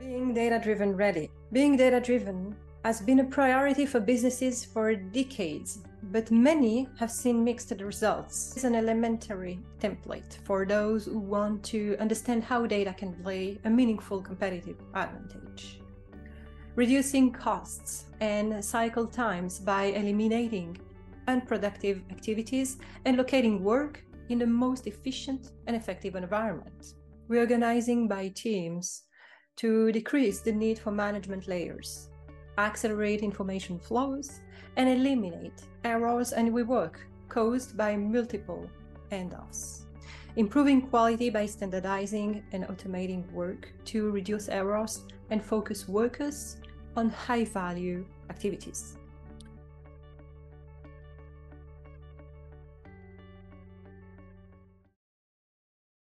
Being data driven ready. Being data driven has been a priority for businesses for decades, but many have seen mixed results. It's an elementary template for those who want to understand how data can play a meaningful competitive advantage. Reducing costs and cycle times by eliminating unproductive activities and locating work in the most efficient and effective environment. Reorganizing by teams to decrease the need for management layers, accelerate information flows, and eliminate errors and rework caused by multiple handoffs. Improving quality by standardizing and automating work to reduce errors and focus workers on high value activities.